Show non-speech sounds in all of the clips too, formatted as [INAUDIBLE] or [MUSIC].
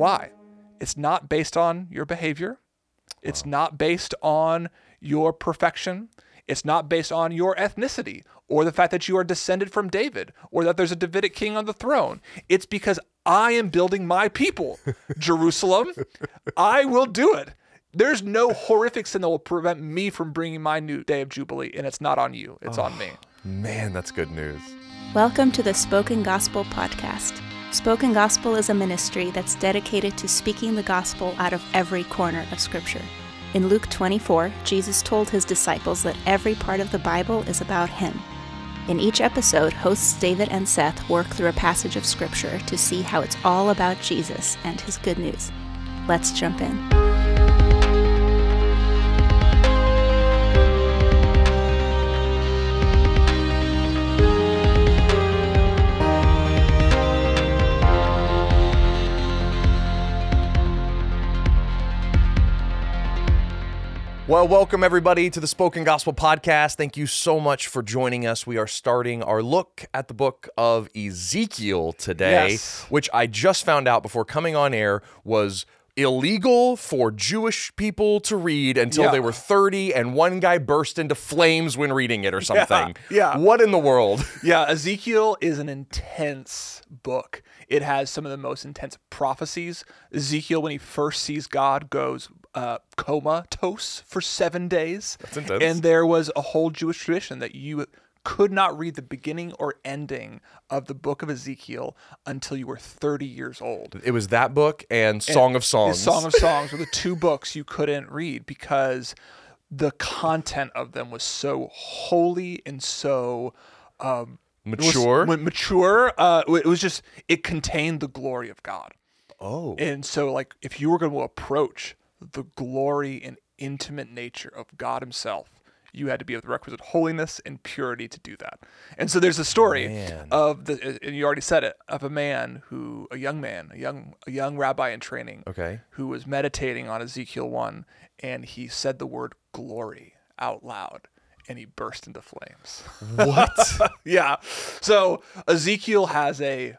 Why? It's not based on your behavior. It's not based on your perfection. It's not based on your ethnicity or the fact that you are descended from David or that there's a Davidic king on the throne. It's because I am building my people, [LAUGHS] Jerusalem. I will do it. There's no horrific sin that will prevent me from bringing my new day of Jubilee, and it's not on you, it's on me. Oh, man, that's good news. Welcome to the Spoken Gospel Podcast. Spoken Gospel is a ministry that's dedicated to speaking the gospel out of every corner of Scripture. In Luke 24, Jesus told his disciples that every part of the Bible is about him. In each episode, hosts David and Seth work through a passage of Scripture to see how it's all about Jesus and his good news. Let's jump in. Well, welcome everybody to the Spoken Gospel Podcast. Thank you so much for joining us. We are starting our look at the book of Ezekiel today, Yes. which I just found out before coming on air was illegal for Jewish people to read until Yeah. they were 30 and one guy burst into flames when reading it or [LAUGHS] something. yeah. What in the world? [LAUGHS] Yeah, Ezekiel is an intense book. It has some of the most intense prophecies. Ezekiel, when he first sees God, goes uh, comatose for seven days. That's intense. And there was a whole Jewish tradition that you could not read the beginning or ending of the book of Ezekiel until you were 30 years old. It was that book and Song of Songs. Song of [LAUGHS] Songs were the two books you couldn't read because the content of them was so holy and so um, it was- Mature? mature. Uh, it was just it contained the glory of God, oh. and so like if you were going to approach the glory and intimate nature of God Himself. You had to be of the requisite holiness and purity to do that. And so there's a story Man. of the, and you already said it, of a man who, a young man, a young, a young rabbi in training, Okay. who was meditating on Ezekiel 1 and he said the word glory out loud and he burst into flames. What? [LAUGHS] yeah. So Ezekiel has a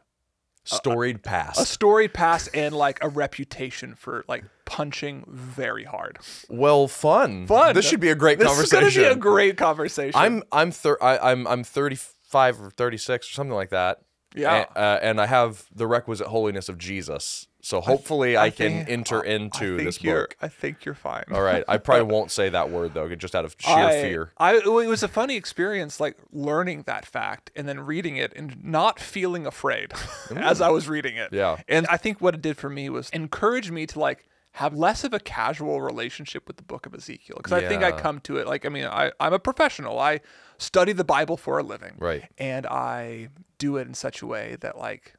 Storied past. a storied past and like a reputation for like punching very hard. well, fun. Fun. This should be a great this conversation. This is going to be a great conversation. I'm I'm thir- I, I'm I'm 35 or 36 or something like that. Yeah. A- uh, and I have the requisite holiness of Jesus. So hopefully I, can think- enter uh, I into this book. I think you're fine. All right. I probably [LAUGHS] won't say that word though, just out of sheer I, fear. I it was a funny experience, like learning that fact and then reading it and not feeling afraid [LAUGHS] as I was reading it. Yeah. And I think what it did for me was encourage me to like have less of a casual relationship with the book of Ezekiel because I think I come to it like I mean I I'm a professional. I study the Bible for a living. Right. And I do it in such a way that like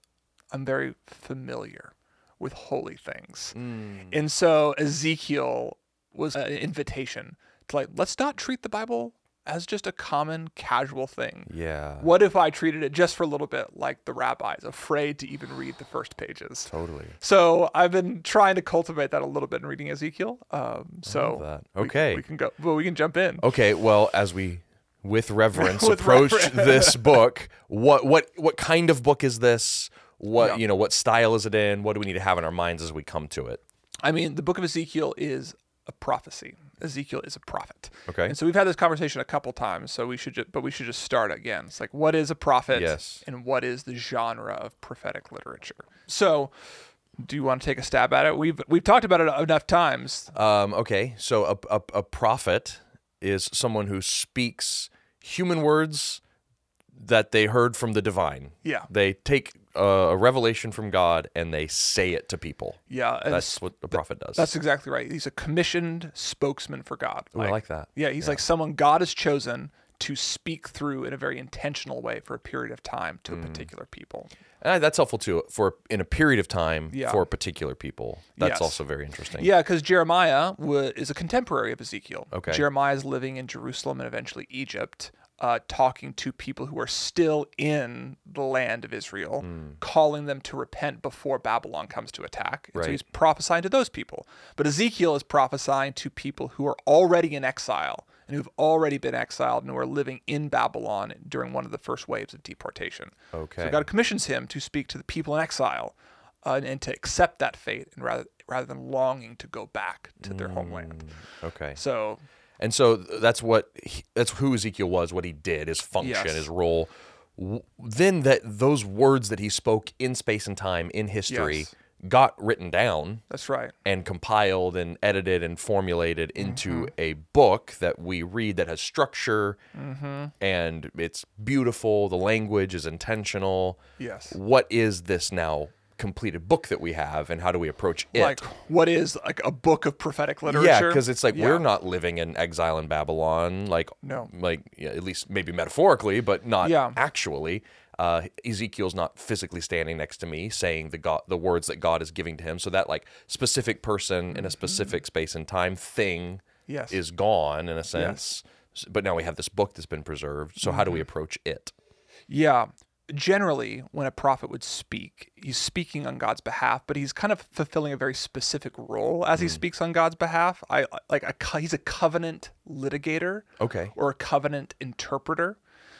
I'm very familiar with holy things. Mm. And so Ezekiel was an invitation to like, let's not treat the Bible as just a common casual thing. Yeah. What if I treated it just for a little bit like the rabbis, afraid to even read the first pages? Totally. So I've been trying to cultivate that a little bit in reading Ezekiel. Um, so that. we- Okay. we, can go. Well, we can jump in. Okay, well, as we with [LAUGHS] reverence With approach reverence. this book, what what what kind of book is this? What Yeah. you know, what style is it in? What do we need to have in our minds as we come to it? I mean, the book of Ezekiel is a prophecy. Ezekiel is a prophet. Okay. And so we've had this conversation a couple times, so we should just, but we should just start again. It's like what is a prophet Yes. and what is the genre of prophetic literature? So do you want to take a stab at it? We've we've talked about it enough times. Um, okay, so a, a, a prophet is someone who speaks human words that they heard from the divine. Yeah. They take a revelation from God and they say it to people. Yeah, That's what the prophet does. that's exactly right. He's a commissioned spokesman for God. Ooh, I like that. Yeah, he's like someone God has chosen to speak through in a very intentional way for a period of time to Mm. a particular people. Uh, that's helpful too for in a period of time Yeah. for particular people. That's Yes. also very interesting. Yeah, because Jeremiah wa- is a contemporary of Ezekiel. Okay. Jeremiah is living in Jerusalem and eventually Egypt, uh, talking to people who are still in the land of Israel, Hmm. calling them to repent before Babylon comes to attack. And So he's prophesying to those people. But Ezekiel is prophesying to people who are already in exile and who've already been exiled and who are living in Babylon during one of the first waves of deportation. Okay. So God commissions him to speak to the people in exile uh, and to accept that fate, and rather rather than longing to go back to their homeland. Okay. So And so that's what he, that's who Ezekiel was, what he did, his function, Yes. his role. Then that those words that he spoke in space and time in history Yes. got written down that's right. and compiled and edited and formulated into Mm-hmm. a book that we read that has structure Mm-hmm. and it's beautiful. The language is intentional. Yes. What is this now completed book that we have, and how do we approach it? Like what is like a book of prophetic literature? Yeah, because it's like Yeah. we're not living in exile in Babylon, like No. like yeah, at least maybe metaphorically, but not Yeah. actually. Uh, Ezekiel's not physically standing next to me saying the God, the words that God is giving to him. So that like specific person in a specific space and time thing Mm-hmm. Yes. is gone in a sense. S- But now we have this book that's been preserved. So how do we Mm-hmm. approach it? Yeah. Generally, when a prophet would speak, he's speaking on God's behalf, but he's kind of fulfilling a very specific role as he mm. speaks on God's behalf. I like a, he's a covenant litigator Okay. or a covenant interpreter.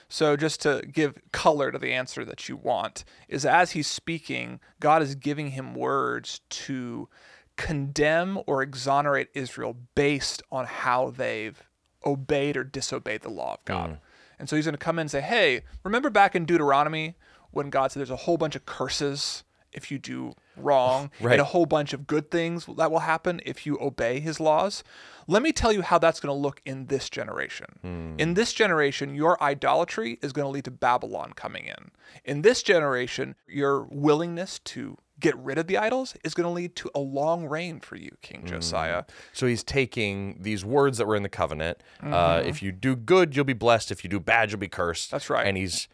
So just to give color to the answer that you want is as he's speaking, God is giving him words to condemn or exonerate Israel based on how they've obeyed or disobeyed the law of God. Mm. And so he's going to come in and say, "Hey, remember back in Deuteronomy when God said there's a whole bunch of curses if you do wrong [LAUGHS] Right. and a whole bunch of good things that will happen if you obey his laws. Let me tell you how that's going to look in this generation. Hmm. In this generation, your idolatry is going to lead to Babylon coming in. In this generation, your willingness to get rid of the idols is going to lead to a long reign for you, King Josiah. So he's taking these words that were in the covenant. Uh, if you do good, you'll be blessed. If you do bad, you'll be cursed. Mm-hmm. That's right. And he's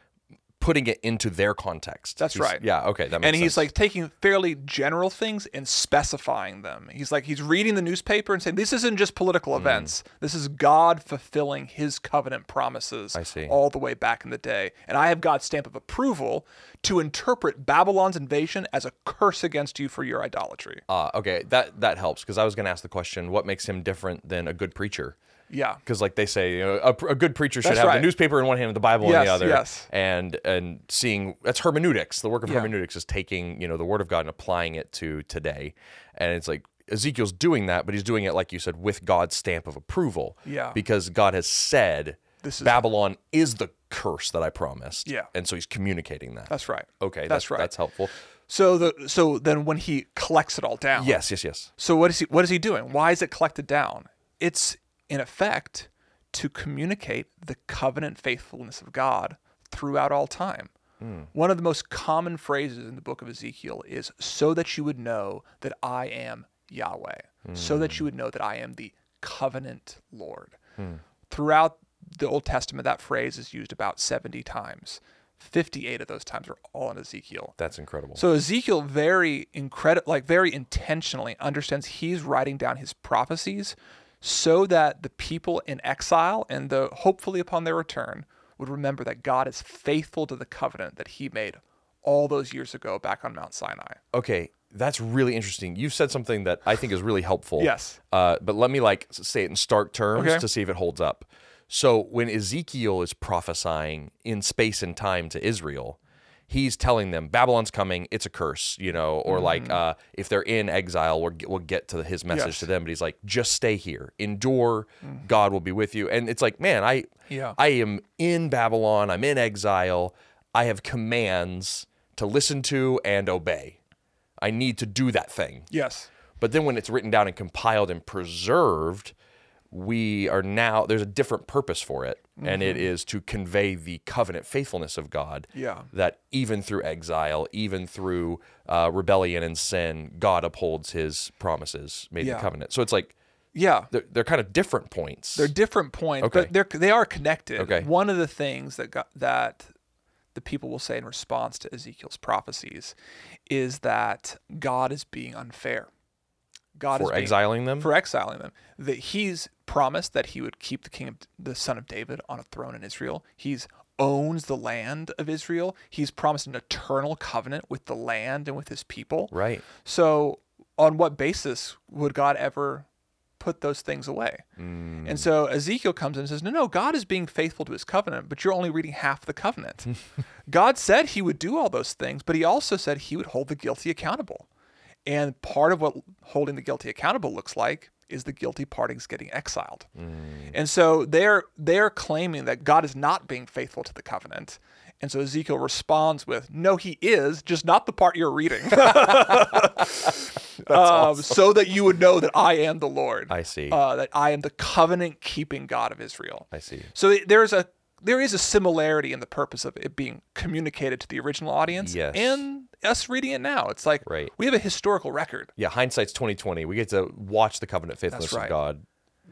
putting it into their context. That's He's- right. Yeah. Okay. That makes and he's sense. like taking fairly general things and specifying them. He's like he's reading the newspaper and saying this isn't just political Hmm. events. This is God fulfilling His covenant promises. I see. all the way back in the day, and I have God's stamp of approval to interpret Babylon's invasion as a curse against you for your idolatry. Ah, okay. That that helps because I was going to ask the question: What makes him different than a good preacher? Yeah, Because like they say, you know, a, a good preacher should That's have the newspaper in one hand and the Bible in the other. yes. And and seeing that's hermeneutics. The work of Yeah. hermeneutics is taking you know the Word of God and applying it to today. And it's like Ezekiel's doing that, but he's doing it like you said with God's stamp of approval. Yeah. Because God has said This is- Babylon is the curse that I promised. Yeah. And so he's communicating that. that's right. okay. that's that's right. That's helpful. So the so then when he collects it all down, Yes. Yes. Yes. So what is he what is he doing? Why is it collected down? It's in effect to communicate the covenant faithfulness of God throughout all time. Hmm. One of the most common phrases in the book of Ezekiel is so that you would know that I am Yahweh. So that you would know that I am the covenant Lord. Hmm. Throughout the Old Testament that phrase is used about 70 times. 58 of those times are all in Ezekiel. That's incredible. So Ezekiel very incredi- like very intentionally understands he's writing down his prophecies so that the people in exile and the hopefully upon their return would remember that God is faithful to the covenant that he made all those years ago back on Mount Sinai. Okay, that's really interesting. You've said something that I think is really helpful. Yes. Uh, but let me like say it in stark terms Okay. to see if it holds up. So when Ezekiel is prophesying in space and time to Israel, he's telling them Babylon's coming, it's a curse, you know, or like uh, if they're in exile, we'll get, we'll get to his message Mm-hmm. Yes. to them. But he's like, just stay here, endure. God will be with you. And it's like, man, I Yeah. I am in Babylon. I'm in exile. I have commands to listen to and obey. I need to do that thing. Yes. But then when it's written down and compiled and preserved, we are now there's a different purpose for it, and it is to convey the covenant faithfulness of God. Yeah. That even through exile, even through uh, rebellion and sin, God upholds His promises made Yeah. the covenant. So it's like Yeah. they're, they're kind of different points. They're different points, Okay. but they're they are connected. Okay. One of the things that got, that the people will say in response to Ezekiel's prophecies is that God is being unfair. God is for being, exiling them. for exiling them. That He's promised that He would keep the king of the son of David on a throne in Israel. He's owns the land of Israel. He's promised an eternal covenant with the land and with His people. right. So, on what basis would God ever put those things away. Hmm. And so Ezekiel comes in and says, No, no, God is being faithful to his covenant, but you're only reading half the covenant. [LAUGHS] God said he would do all those things, but he also said he would hold the guilty accountable. And part of what holding the guilty accountable looks like is the guilty parties getting exiled. And so they're they're claiming that God is not being faithful to the covenant. And so Ezekiel responds with, "No, he is, just not the part you're reading, [LAUGHS] [LAUGHS] um, so that you would know that I am the Lord. I see. Uh, that I am the covenant-keeping God of Israel. I see. So there's a there is a similarity in the purpose of it being communicated to the original audience Yes. and us reading it now. It's like Right. we have a historical record. Yeah, hindsight's twenty twenty. We get to watch the covenant faithfulness right. of God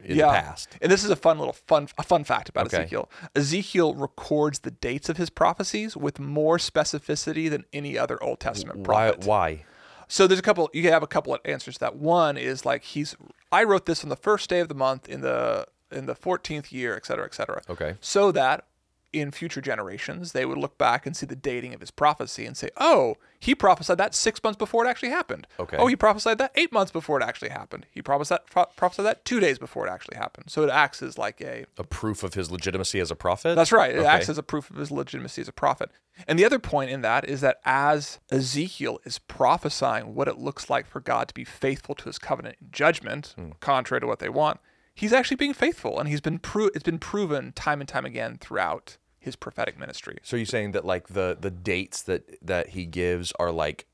in the past. And this is a fun little fun a fun fact about Okay. Ezekiel. Ezekiel records the dates of his prophecies with more specificity than any other Old Testament Why? prophet. Why? So there's a couple. You have a couple of answers to that. One is like he's. I wrote this on the first day of the month in the in the 14th year, et cetera, et cetera. Okay. So that in future generations they would look back and see the dating of his prophecy and say, "Oh, he prophesied that six months before it actually happened. Okay. Oh, he prophesied that eight months before it actually happened. He prophesied pro- prophesied that two days before it actually happened. So it acts as like a A proof of his legitimacy as a prophet. that's right. It Okay. acts as a proof of his legitimacy as a prophet. And the other point in that is that as Ezekiel is prophesying what it looks like for God to be faithful to his covenant in judgment, Hmm. contrary to what they want, he's actually being faithful, and he's been pro- it's been proven time and time again throughout his prophetic ministry. So you're saying that like the the dates that that he gives are like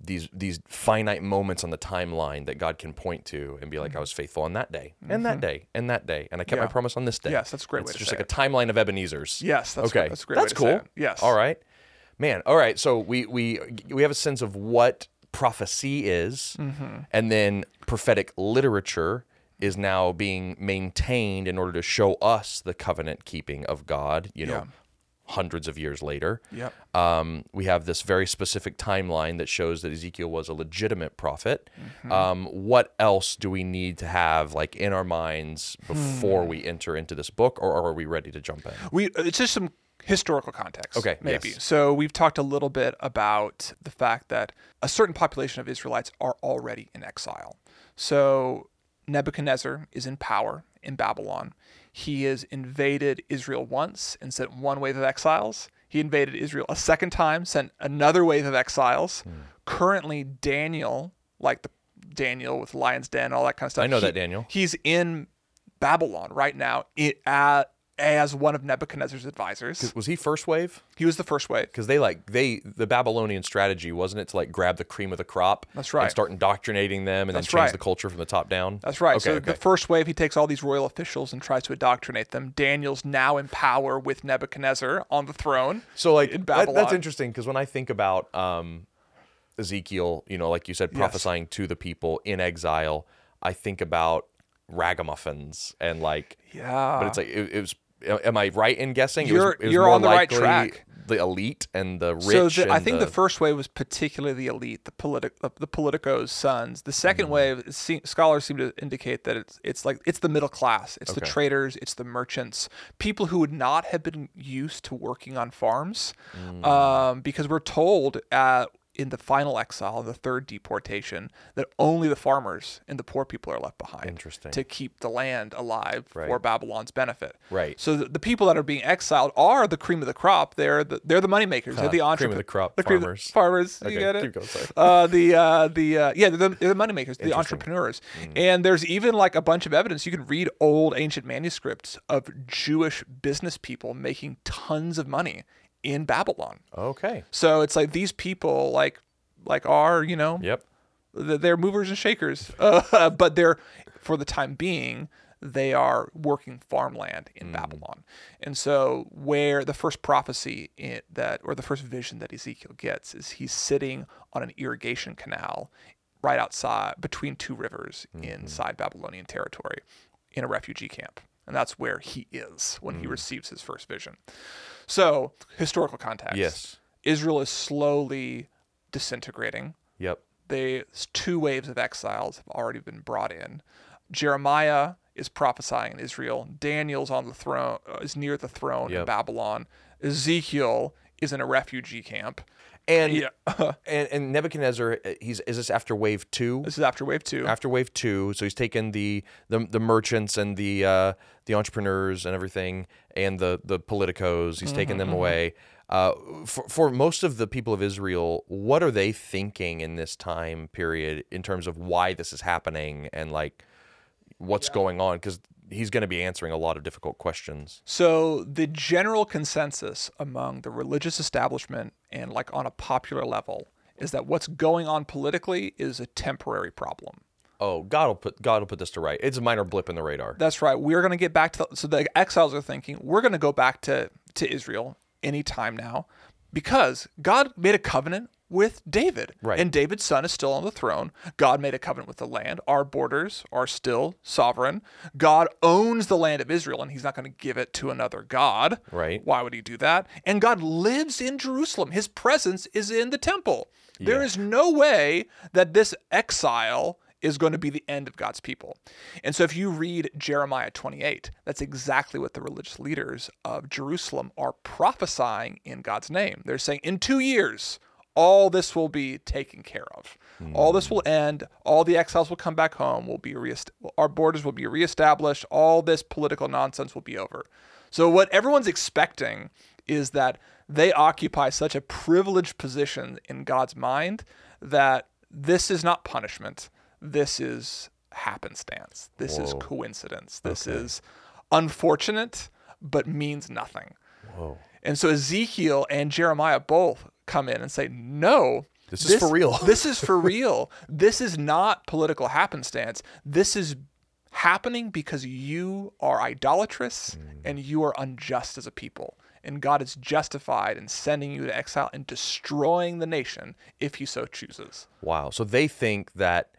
these these finite moments on the timeline that God can point to and be like, I was faithful on that day and that day and that day, and I kept my Mm-hmm. Promise on this day. Yes, that's a great It's just like it. a timeline of Ebenezer's. Yes, that's okay. right. That's a great That's way to say cool. Yes. All right, man. All right. So we we we have a sense of what prophecy is, Mm-hmm. and then prophetic literature is now being maintained in order to show us the covenant keeping of God. You know, Yeah. hundreds of years later. Yep. Um, we have this very specific timeline that shows that Ezekiel was a legitimate prophet. Mm-hmm. Um, what else do we need to have like in our minds before Hmm. we enter into this book, or are we ready to jump in? We it's just some historical context. Okay, maybe. yes. So we've talked a little bit about the fact that a certain population of Israelites are already in exile. So Nebuchadnezzar is in power in Babylon. He has invaded Israel once and sent one wave of exiles. He invaded Israel a second time, sent another wave of exiles. Hmm. Currently, Daniel, like the Daniel with Lion's Den, all that kind of stuff. I know he- that Daniel. He's in Babylon right now i- at, as one of Nebuchadnezzar's advisors. Was he first wave? He was the first wave. Because they like they the Babylonian strategy wasn't it to like grab the cream of the crop? That's right. And start indoctrinating them and That's then change right. the culture from the top down. That's right. Okay, so okay. the first wave, he takes all these royal officials and tries to indoctrinate them. Daniel's now in power with Nebuchadnezzar on the throne. So like in that- Babylon. that's interesting because when I think about um, Ezekiel, you know, like you said, Yes. prophesying to the people in exile, I think about ragamuffins and like, Yeah. but it's like it, it was. Am I right in guessing? You're- it was you're more on the right track. The elite and the rich. so the, I think the, first wave was particularly the elite, the politic, the, the Politico's sons. The second Mm. wave, se- scholars seem to indicate that it's it's like it's the middle class, it's the traders, it's the merchants, people who would not have been used to working on farms, Mm. um, because we're told uh, in the final exile, the third deportation, that only the farmers and the poor people are left behind. Interesting. To keep the land alive for Babylon's benefit. Right. So the, the people that are being exiled are the cream of the crop. They're the they're the moneymakers. They're the cream of the crop, The of the- farmers. farmers. Okay, you get it. keep going, sorry. Uh, the uh, the uh, yeah, they're the, they're the moneymakers, the entrepreneurs. Mm. And there's even like a bunch of evidence. You can read old ancient manuscripts of Jewish business people making tons of money in Babylon. okay. So it's like these people like like are you know Yep. they're movers and shakers, uh, [LAUGHS] but they're for the time being they are working farmland in Babylon. And so where the first prophecy in that or the first vision that Ezekiel gets is he's sitting on an irrigation canal right outside between two rivers inside Babylonian territory in a refugee camp. And that's where he is when he receives his first vision. So, historical context. Yes. Israel is slowly disintegrating Yep. they two waves of exiles have already been brought in. Jeremiah is prophesying in Israel. Daniel's on the throne, uh, is near the throne in Babylon. Ezekiel is in a refugee camp. And, Yeah. [LAUGHS] and and Nebuchadnezzar, uh, he's is this after wave two? this is after wave two. after wave two. So he's taken the the, the merchants and the uh, the entrepreneurs and everything, and the the politicos. He's taken them away. Uh, for for most of the people of Israel, what are they thinking in this time period in terms of why this is happening and like what's going on? Because he's going to be answering a lot of difficult questions. So the general consensus among the religious establishment and like on a popular level is that what's going on politically is a temporary problem. Oh, God will put God will put this to right. It's a minor blip in the radar. That's right. We're going to get back to the, so the exiles are thinking we're going to go back to to Israel anytime now because God made a covenant with David. Right. And David's son is still on the throne. God made a covenant with the land. Our borders are still sovereign. God owns the land of Israel and he's not going to give it to another God. Right. Why would he do that? And God lives in Jerusalem. His presence is in the temple. There is no way that this exile is going to be the end of God's people. And so if you read Jeremiah 28, that's exactly what the religious leaders of Jerusalem are prophesying in God's name. They're saying, in two years, all this will be taken care of. All this will hmm. end. All the exiles will come back home. Will be reest- our borders will be reestablished. All this political nonsense will be over. So what everyone's expecting is that they occupy such a privileged position in God's mind that this is not punishment. This is happenstance. This is coincidence. This is unfortunate, but means nothing. Whoa. And so Ezekiel and Jeremiah both come in and say, no. This is for real." this is for real. [LAUGHS] This is not political happenstance. This is happening because you are idolatrous Mm. and you are unjust as a people. And God is justified in sending you to exile and destroying the nation if he so chooses. Wow. So they think that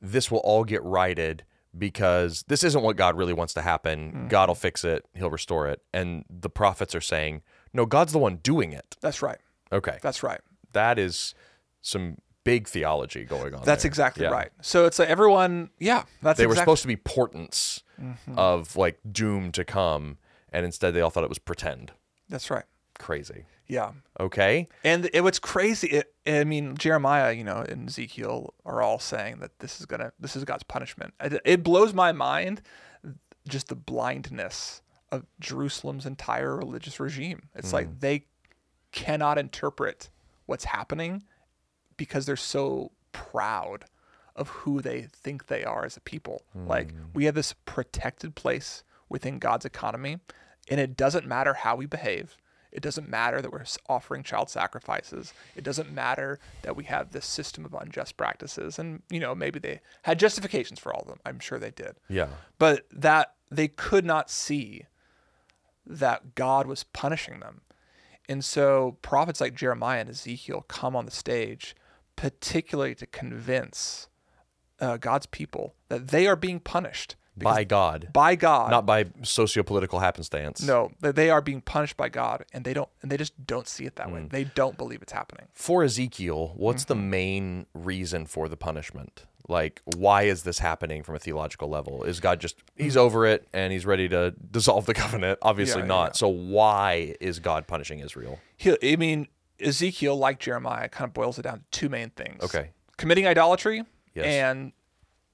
this will all get righted because this isn't what God really wants to happen. Mm-hmm. God will fix it, he'll restore it. And the prophets are saying, no, God's the one doing it. That's right. Okay. That's right. that is some big theology going on. That's there. exactly Yeah. right. So it's like everyone, yeah, that's They were supposed to be portents Mm-hmm. of like doom to come, and instead they all thought it was pretend. That's right. Crazy. Yeah. Okay. And it, what's crazy, it, I mean, Jeremiah, you know, and Ezekiel are all saying that this is gonna, this is God's punishment. It, it blows my mind, just the blindness of Jerusalem's entire religious regime. It's like mm. they cannot interpret what's happening because they're so proud of who they think they are as a people. Like mm. we have this protected place within God's economy, and it doesn't matter how we behave. It doesn't matter that we're offering child sacrifices. It doesn't matter that we have this system of unjust practices. And, you know, maybe they had justifications for all of them. I'm sure they did. Yeah. But that they could not see that God was punishing them. And so prophets like Jeremiah and Ezekiel come on the stage, particularly to convince uh, God's people that they are being punished By God, by God. not by socio-political happenstance. no, that they are being punished by God, and they don't, and they just don't see it that Mm. way. They don't believe it's happening. For Ezekiel, what's the Mm-hmm. main reason for the punishment? Like, why is this happening from a theological level? Is God just he's over it and he's ready to dissolve the [LAUGHS] covenant? Obviously Yeah, not. yeah. So why is God punishing Israel? He, I mean, Ezekiel, like Jeremiah, kind of boils it down to two main things. Okay. Committing idolatry Yes. and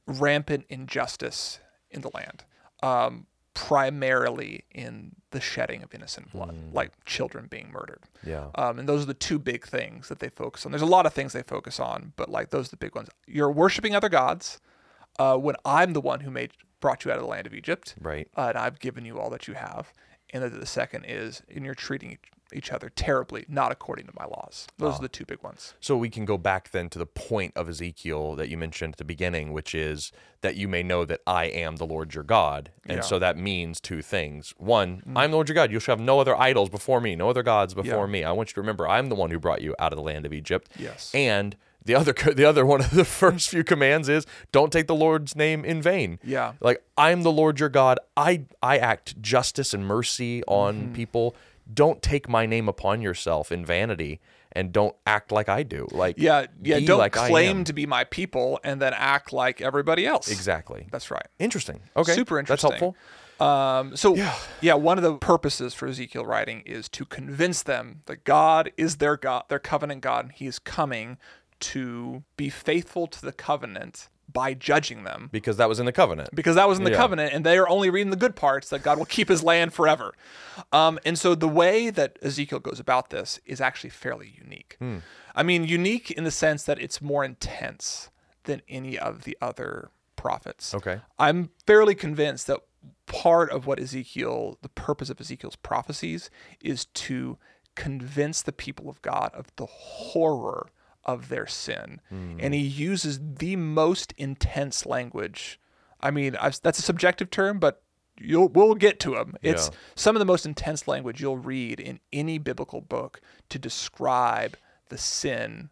rampant injustice in the land, um, primarily in the shedding of innocent blood, like children being murdered. Yeah. Um, and those are the two big things that they focus on. There's a lot of things they focus on, but like those are the big ones. You're worshiping other gods uh, when I'm the one who made brought you out of the land of Egypt, Right. uh, and I've given you all that you have. And then the second is, and you're treating each, other terribly, not according to my laws. Those are the two big ones. So we can go back then to the point of Ezekiel that you mentioned at the beginning, which is that you may know that I am the Lord your God. And Yeah. so that means two things. One, I'm the Lord your God. You shall have no other idols before me, no other gods before Yeah. me. I want you to remember I'm the one who brought you out of the land of Egypt. Yes. And the other [LAUGHS] the other one of the [LAUGHS] first few commands is don't take the Lord's name in vain. Yeah. Like I'm the Lord your God. I I act justice and mercy on Mm-hmm. people. Don't take my name upon yourself in vanity and don't act like I do. Like Yeah, yeah. Don't like claim to be my people and then act like everybody else. Exactly. That's right. Interesting. Okay. Super interesting. That's helpful. Um, so yeah. one of the purposes for Ezekiel writing is to convince them that God is their God, their covenant God, and He is coming to be faithful to the covenant by judging them because that was in the covenant. because that was in the Yeah. covenant, and they are only reading the good parts that God will keep His land forever. Um, and so the way that Ezekiel goes about this is actually fairly unique. Hmm. I mean, unique in the sense that it's more intense than any of the other prophets. Okay. I'm fairly convinced that part of what Ezekiel, the purpose of Ezekiel's prophecies, is to convince the people of God of the horror of their sin. And he uses the most intense language. I mean, I've, that's a subjective term, but you'll we'll get to them. It's Yeah. some of the most intense language you'll read in any biblical book to describe the sin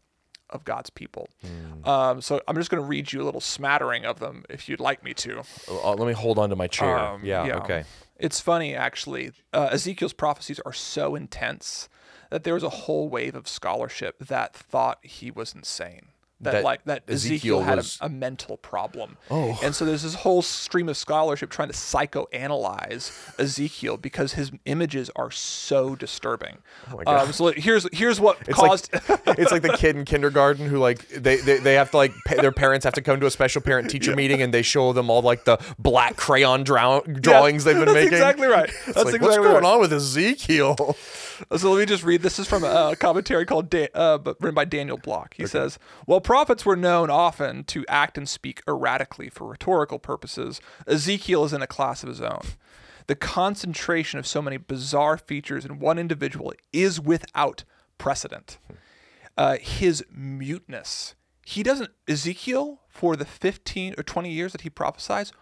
of God's people. Um, so I'm just going to read you a little smattering of them if you'd like me to. Uh, let me hold on to my chair. Um, yeah, Okay. It's funny, actually. Uh, Ezekiel's prophecies are so intense that there was a whole wave of scholarship that thought he was insane. That, That like that Ezekiel, Ezekiel had was- a, a mental problem. Oh. And so there's this whole stream of scholarship trying to psychoanalyze Ezekiel because his images are so disturbing. Oh my God. Um, so here's here's what It's caused like [LAUGHS] it's like the kid in kindergarten who like they, they, they have to like pay, their parents have to come to a special parent [LAUGHS] teacher meeting and they show them all like the black crayon draw- drawings they've been [LAUGHS] that's making. exactly right. That's like, exactly what's going right. on with Ezekiel? [LAUGHS] So let me just read. This is from a commentary called da- uh, written by Daniel Block. He says, "While prophets were known often to act and speak erratically for rhetorical purposes, Ezekiel is in a class of his own. The concentration of so many bizarre features in one individual is without precedent. Uh, his muteness. He doesn't. Ezekiel for the fifteen or twenty years that he prophesies."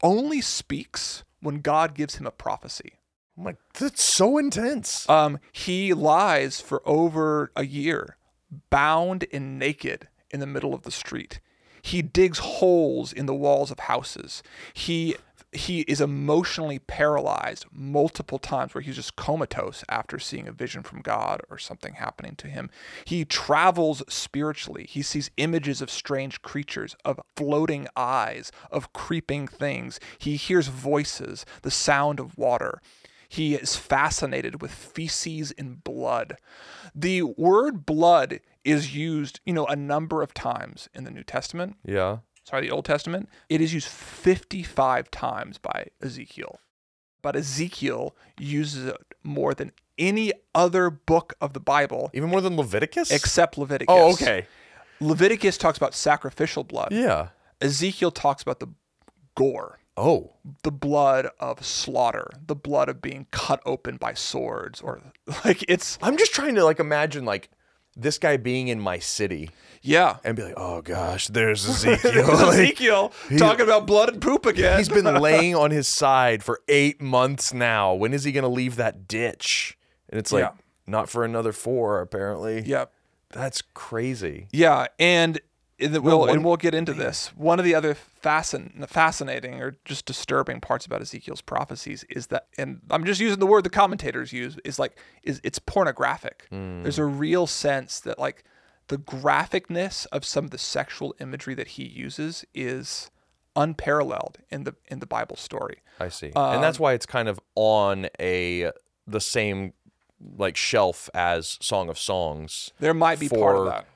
Only speaks when God gives him a prophecy. I'm like, that's so intense. Um, he lies for over a year, bound and naked in the middle of the street. He digs holes in the walls of houses. He he is emotionally paralyzed multiple times where he's just comatose after seeing a vision from God or something happening to him. He travels spiritually. He sees images of strange creatures, of floating eyes, of creeping things. He hears voices, the sound of water. He is fascinated with feces and blood. The word blood is used, you know, a number of times in the New Testament. yeah. Sorry, the Old Testament. It is used 55 times by Ezekiel. But Ezekiel uses it more than any other book of the Bible Even more than Leviticus? except Leviticus. oh, okay. Leviticus talks about sacrificial blood. Yeah. Ezekiel talks about the gore. Oh. the blood of slaughter, the blood of being cut open by swords, or [LAUGHS] like it's I'm just trying to like imagine like this guy being in my city yeah. and be like, oh gosh, there's [LAUGHS] Ezekiel. [LAUGHS] Like, Ezekiel talking about blood and poop again. he's been laying on his side for eight months now. When is he going to leave that ditch? And it's like, Yeah. not for another four, apparently. Yep. That's crazy. yeah, and the- we'll one- and we'll get into this. One of the other fascin- fascinating or just disturbing parts about Ezekiel's prophecies is that, and I'm just using the word the commentators use, is like is it's pornographic. There's a mm. real sense that like the graphicness of some of the sexual imagery that he uses is unparalleled in the in the Bible story. I see. and that's um, why it's kind of on a the same like shelf as Song of Songs. There might be part of that.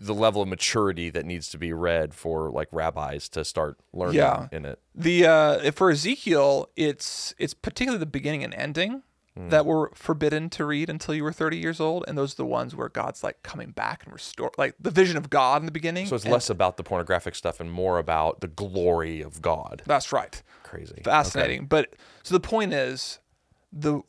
The level of maturity that needs to be read for like rabbis to start learning Yeah. in it. The uh, for Ezekiel, it's it's particularly the beginning and ending Hmm. that were forbidden to read until you were 30 years old, and those are the ones where God's like coming back and restore, like the vision of God in the beginning. So it's and- less about the pornographic stuff and more about the glory of God. That's right. Crazy. Fascinating. But so the point is, the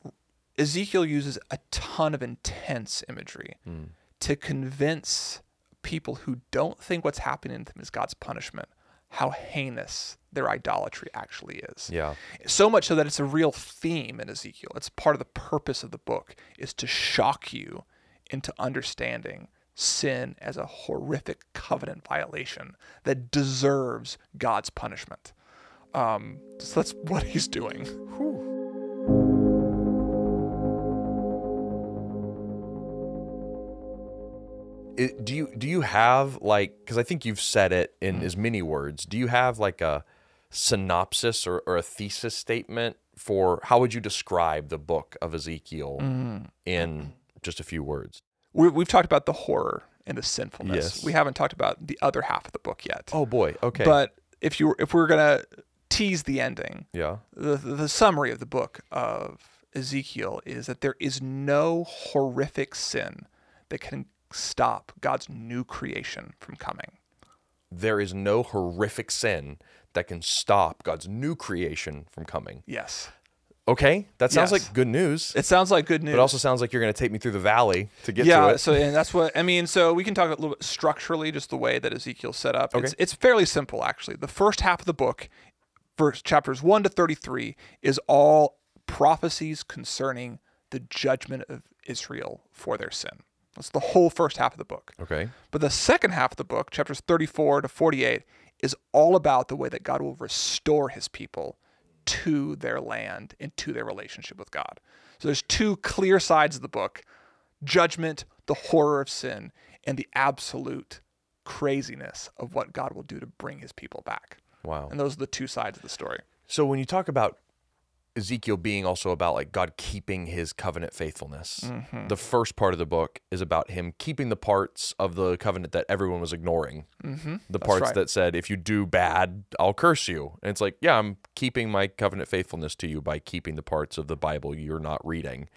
Ezekiel uses a ton of intense imagery Hmm. to convince people who don't think what's happening to them is God's punishment how heinous their idolatry actually is. Yeah. So much so that it's a real theme in Ezekiel. It's part of the purpose of the book is to shock you into understanding sin as a horrific covenant violation that deserves God's punishment. Um, so that's [LAUGHS] what he's doing. It, do you do you have like because I think you've said it Mm. in as many words. Do you have like a synopsis or, or a thesis statement for how would you describe the book of Ezekiel Mm. in just a few words? we, we've talked about the horror and the sinfulness. Yes. We haven't talked about the other half of the book yet. Oh boy. Okay. But if you if we're gonna tease the ending, yeah. the, the the summary of the book of Ezekiel is that there is no horrific sin that can stop God's new creation from coming. There is no horrific sin that can stop God's new creation from coming. Yes. Okay, that sounds Yes. like good news. It sounds like good news. But also sounds like you're going to take me through the valley to get yeah, to it. Yeah, so and that's what I mean. So we can talk a little bit structurally, just the way that Ezekiel set up. It's, Okay. it's fairly simple, actually. The first half of the book, verse chapters one to thirty-three, is all prophecies concerning the judgment of Israel for their sin. That's the whole first half of the book. okay. But the second half of the book, chapters 34 to 48, is all about the way that God will restore his people to their land and to their relationship with God. So there's two clear sides of the book judgment, the horror of sin, and the absolute craziness of what God will do to bring his people back. Wow. And those are the two sides of the story. So when you talk about Ezekiel being also about like God keeping his covenant faithfulness, Mm-hmm. the first part of the book is about him keeping the parts of the covenant that everyone was ignoring. Mm-hmm. The parts right. that said, if you do bad, I'll curse you. And it's like, yeah, I'm keeping my covenant faithfulness to you by keeping the parts of the Bible you're not reading.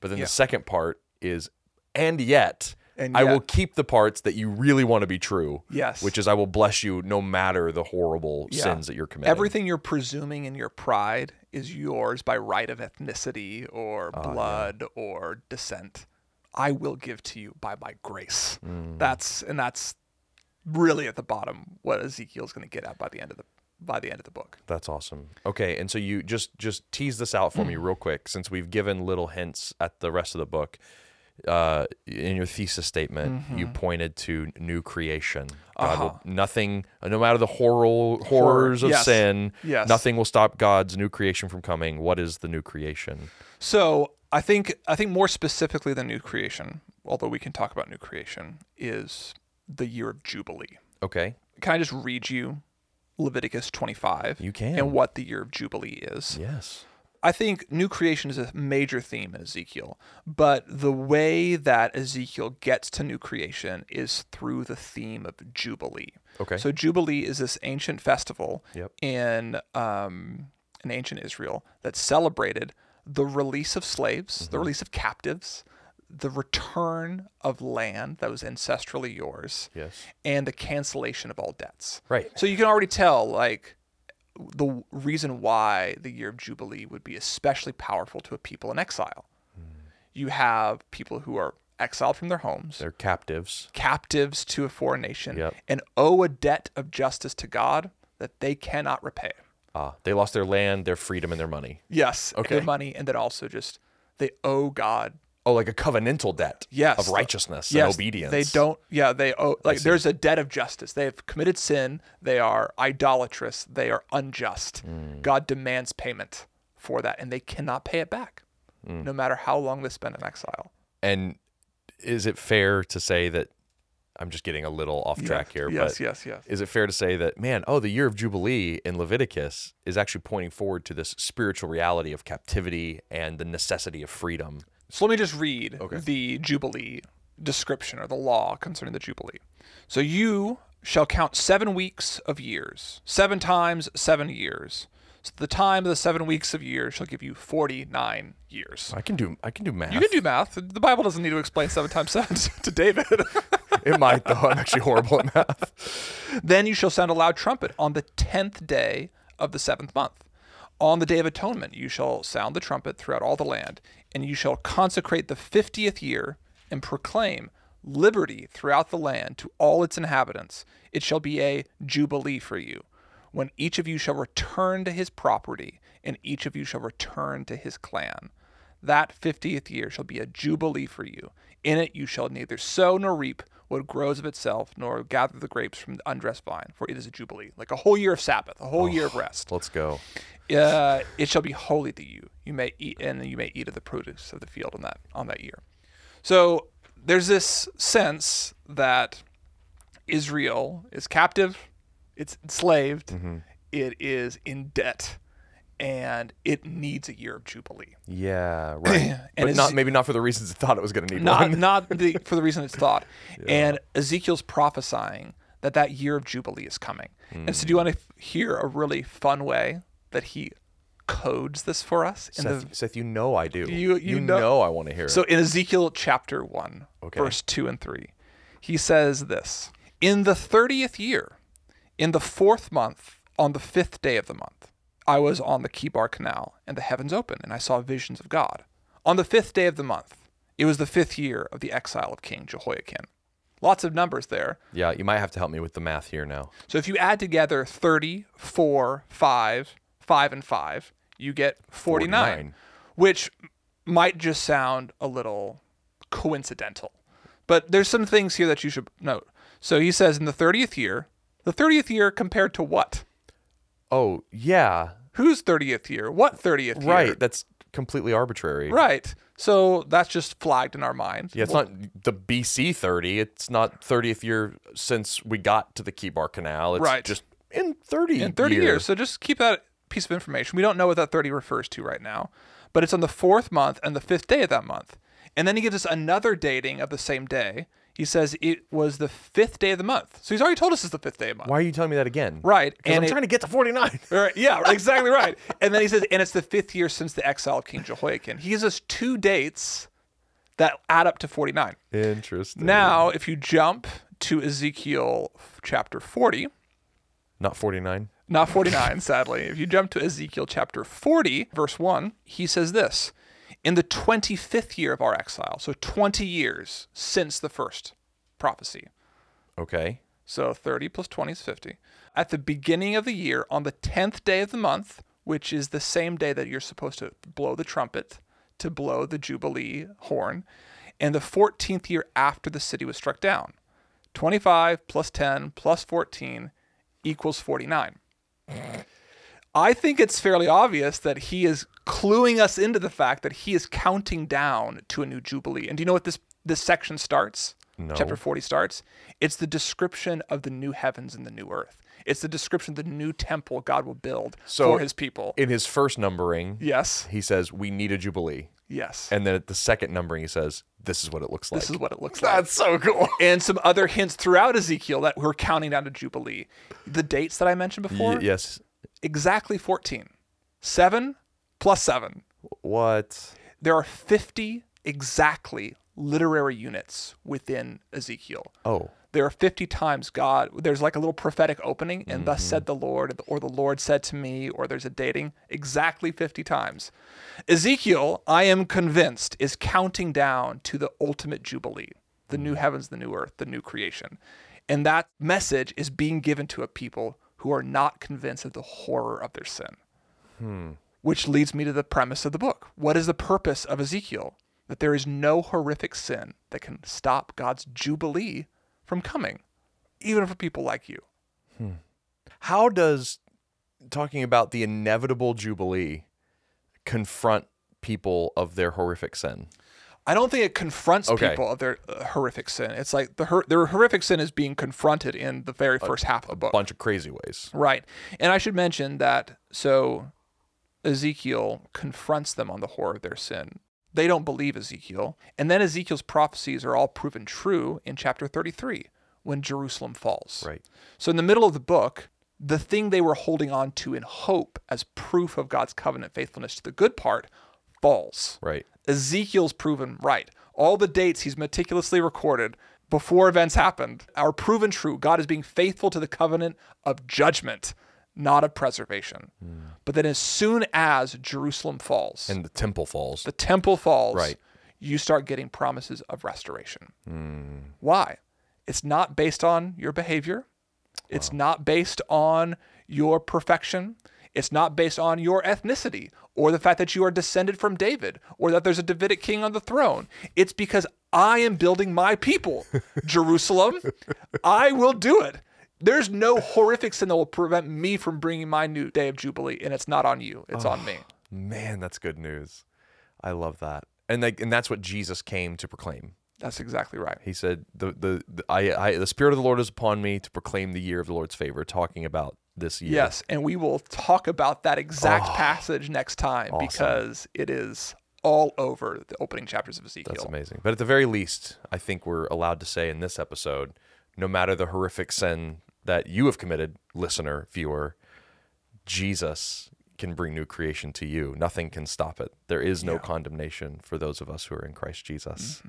But then Yeah. the second part is, and yet, And I will keep the parts that you really want to be true. Yes. Which is, I will bless you no matter the horrible Yeah. sins that you're committing. Everything you're presuming in your pride is yours by right of ethnicity or blood or descent. I will give to you by my grace. That's and that's really at the bottom what Ezekiel's going to get at by the end of the by the end of the book. That's awesome. Okay, and so you just just tease this out for me Mm. [CLEARS THROAT] real quick, since we've given little hints at the rest of the book. Uh, in your thesis statement, you Mm-hmm. pointed to new creation. God will nothing, no matter the horror horrors of Uh-huh. yes, sin, yes. nothing will stop God's new creation from coming. What is the new creation? So I think I think more specifically than new creation, although we can talk about new creation, is the year of jubilee. Okay, Can I just read you Leviticus 25? You can. And what the year of jubilee is. yes, I think new creation is a major theme in Ezekiel, but the way that Ezekiel gets to new creation is through the theme of Jubilee. Okay. So Jubilee is this ancient festival Yep. in um, in ancient Israel that celebrated the release of slaves, Mm-hmm. the release of captives, the return of land that was ancestrally yours, yes, and the cancellation of all debts. Right. So you can already tell, like, the reason why the year of Jubilee would be especially powerful to a people in exile. You have people who are exiled from their homes, they're captives. captives to a foreign nation, Yep. and owe a debt of justice to God that they cannot repay. Ah, they lost their land, their freedom, and their money. Yes, Okay. their money, and then also just they owe God Oh, like a covenantal debt. Yes. of righteousness yes, and obedience. They don't. Yeah, they owe. Like, there's a debt of justice. They have committed sin. They are idolatrous. They are unjust. Hmm. God demands payment for that, and they cannot pay it back, Hmm. no matter how long they spend in exile. And is it fair to say that I'm just getting a little off track yes, here? Yes, but yes, yes. Is it fair to say that, man, oh, the year of Jubilee in Leviticus is actually pointing forward to this spiritual reality of captivity and the necessity of freedom? So let me just read Okay. the Jubilee description or the law concerning the Jubilee. So you shall count seven weeks of years, seven times seven years. So the time of the seven weeks of years shall give you 49 years. I can do I can do math. You can do math. The Bible doesn't need to explain seven times [LAUGHS] seven to David. [LAUGHS] it might though. I'm actually horrible at math. [LAUGHS] then you shall sound a loud trumpet on the tenth day of the seventh month. On the day of atonement, you shall sound the trumpet throughout all the land, and you shall consecrate the fiftieth year and proclaim liberty throughout the land to all its inhabitants. It shall be a jubilee for you, when each of you shall return to his property, and each of you shall return to his clan. That fiftieth year shall be a jubilee for you. In it you shall neither sow nor reap what grows of itself, nor gather the grapes from the undressed vine, for it is a jubilee, like a whole year of Sabbath, a whole year of rest. Let's go. Uh, it shall be holy to you. You may eat, and you may eat of the produce of the field on that on that year. So there's this sense that Israel is captive, it's enslaved, it is in debt and it needs a year of jubilee. Yeah, [CLEARS THROAT] right. And but not maybe not for the reasons it thought it was going to need Not one. not the, for the reason it's thought. [LAUGHS] And Ezekiel's prophesying that that year of jubilee is coming. And so do you hmm. want to hear a really fun way that he codes this for us in the Seth, Seth, you know I do. You- you know- know I want to hear So it. So in Ezekiel chapter 1, Okay. verse 2 and 3, he says this In the 30th year, in the fourth month, on the fifth day of the month, I was on the Kebar Canal, and the heavens opened, and I saw visions of God. On the fifth day of the month, it was the fifth year of the exile of King Jehoiakim. Lots of numbers there. Yeah, you might have to help me with the math here now. So if you add together 30, 4, 5, 5, and 5, you get 49, 49. which might just sound a little coincidental. But there's some things here that you should note. So he says in the 30th year, the 30th year compared to what? Oh, yeah. Whose 30th year? What 30th year? Right. That's completely arbitrary. Right. So that's just flagged in our mind. Yeah, it's not the BC 30. It's not 30th year since we got to the Kebar Canal. It's Right. just in 30 in 30 years. So just keep that piece of information. We don't know what that 30 refers to right now, but it's on the fourth month and the fifth day of that month. And then he gives us another dating of the same day. He says it was the fifth day of the month. So he's already told us it's the fifth day of the month. Why are you telling me that again? Right. Because I'm it- trying to get to 49. [LAUGHS] Right, yeah, [LAUGHS] exactly right. And then he says, and it's the fifth year since the exile of King Jehoiakim. He gives us two dates that add up to 49. Interesting. Now, if you jump to Ezekiel chapter 40, Not 49. not 49, sadly. If you jump to Ezekiel chapter 40, verse 1, he says this In the 25th year of our exile, so 20 years since the first prophecy, Okay. so 30 plus 20 is 50. At the beginning of the year, on the 10th day of the month, which is the same day that you're supposed to blow the trumpet, to blow the Jubilee horn, and the 14th year after the city was struck down. 25 plus 10 plus 14 equals 49. I think it's fairly obvious that he is cluing us into the fact that he is counting down to a new Jubilee. And do you know what this, this section starts? No. Chapter 40 starts. It's the description of the new heavens and the new earth. It's the description of the new temple God will build So for his people. In his first numbering, yes. he says, We need a Jubilee. Yes. And then at the second numbering, he says, This is what it looks like. this is what it looks [LAUGHS] like. That's so cool. [LAUGHS] and some other hints throughout Ezekiel that we're counting down to Jubilee. The dates that I mentioned before, Y- yes. exactly 14. 7 plus 7. What? There are 50 exactly literary units within Ezekiel. Oh. There are 50 times God, there's like a little prophetic opening, and thus mm-hmm. said the Lord, or the Lord said to me, or there's a dating, exactly 50 times. Ezekiel, I am convinced, is counting down to the ultimate Jubilee, the new mm. heavens, the new earth, the new creation. And that message is being given to a people who are not convinced of the horror of their sin. Hmm. Which leads me to the premise of the book. What is the purpose of Ezekiel? That there is no horrific sin that can stop God's Jubilee from coming, even for people like you. How does talking about the inevitable Jubilee confront people of their horrific sin? I don't think it confronts Okay. people of their uh, horrific sin. It's like the hor- their horrific sin is being confronted in the very first half of the book. A bunch of crazy ways. Right. And I should mention that so Ezekiel confronts them on the horror of their sin. They don't believe Ezekiel. And then Ezekiel's prophecies are all proven true in chapter 33 when Jerusalem falls. Right. So in the middle of the book, the thing they were holding on to in hope as proof of God's covenant faithfulness to the good part falls. Right. Ezekiel's proven right. All the dates he's meticulously recorded before events happened are proven true. God is being faithful to the covenant of judgment, not of preservation. Mm. But then as soon as Jerusalem falls, And the temple falls. the temple falls, Right. you start getting promises of restoration. Mm. Why? It's not based on your behavior. It's not based on your perfection. It's not based on your ethnicity or the fact that you are descended from David or that there's a Davidic king on the throne. It's because I am building my people, [LAUGHS] Jerusalem. I will do it. There's no horrific sin that will prevent me from bringing my new day of Jubilee, and it's not on you, it's on me. Oh, man, that's good news. I love that. And like, and that's what Jesus came to proclaim. That's exactly right. He said, "The the, the I, I the Spirit of the Lord is upon me to proclaim the year of the Lord's favor," talking about this year. Yes, and we will talk about that exact Oh, passage next time awesome. because it is all over the opening chapters of Ezekiel. That's amazing. But at the very least, I think we're allowed to say in this episode, no matter the horrific sin that you have committed, listener, viewer, Jesus can bring new creation to you. Nothing can stop it. There is no Yeah. condemnation for those of us who are in Christ Jesus.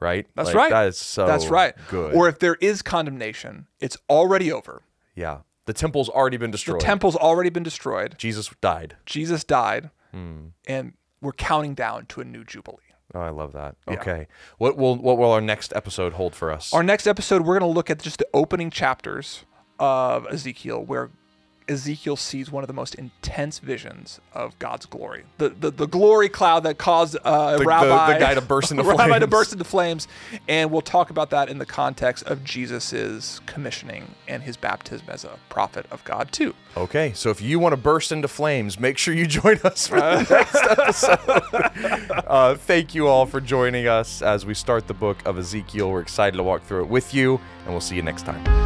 Right? That's Like, right. That is so That's right. good. Or if there is condemnation, it's already over. yeah. The temple's already been destroyed. The temple's already been destroyed. Jesus died. Jesus died, Hmm. and we're counting down to a new jubilee. Oh, I love that. Yeah. Okay. What will what will our next episode hold for us? Our next episode, we're going to look at just the opening chapters of Ezekiel, where Ezekiel sees one of the most intense visions of God's glory. The the, the glory cloud that caused uh, The- the- rabbi the guy to burst into [LAUGHS] rabbi to flames. burst into flames, and we'll talk about that in the context of Jesus's commissioning and his baptism as a prophet of God too. Okay, so if you want to burst into flames, make sure you join us for the [LAUGHS] next episode. uh, thank you all for joining us as we start the book of Ezekiel. We're excited to walk through it with you, and we'll see you next time.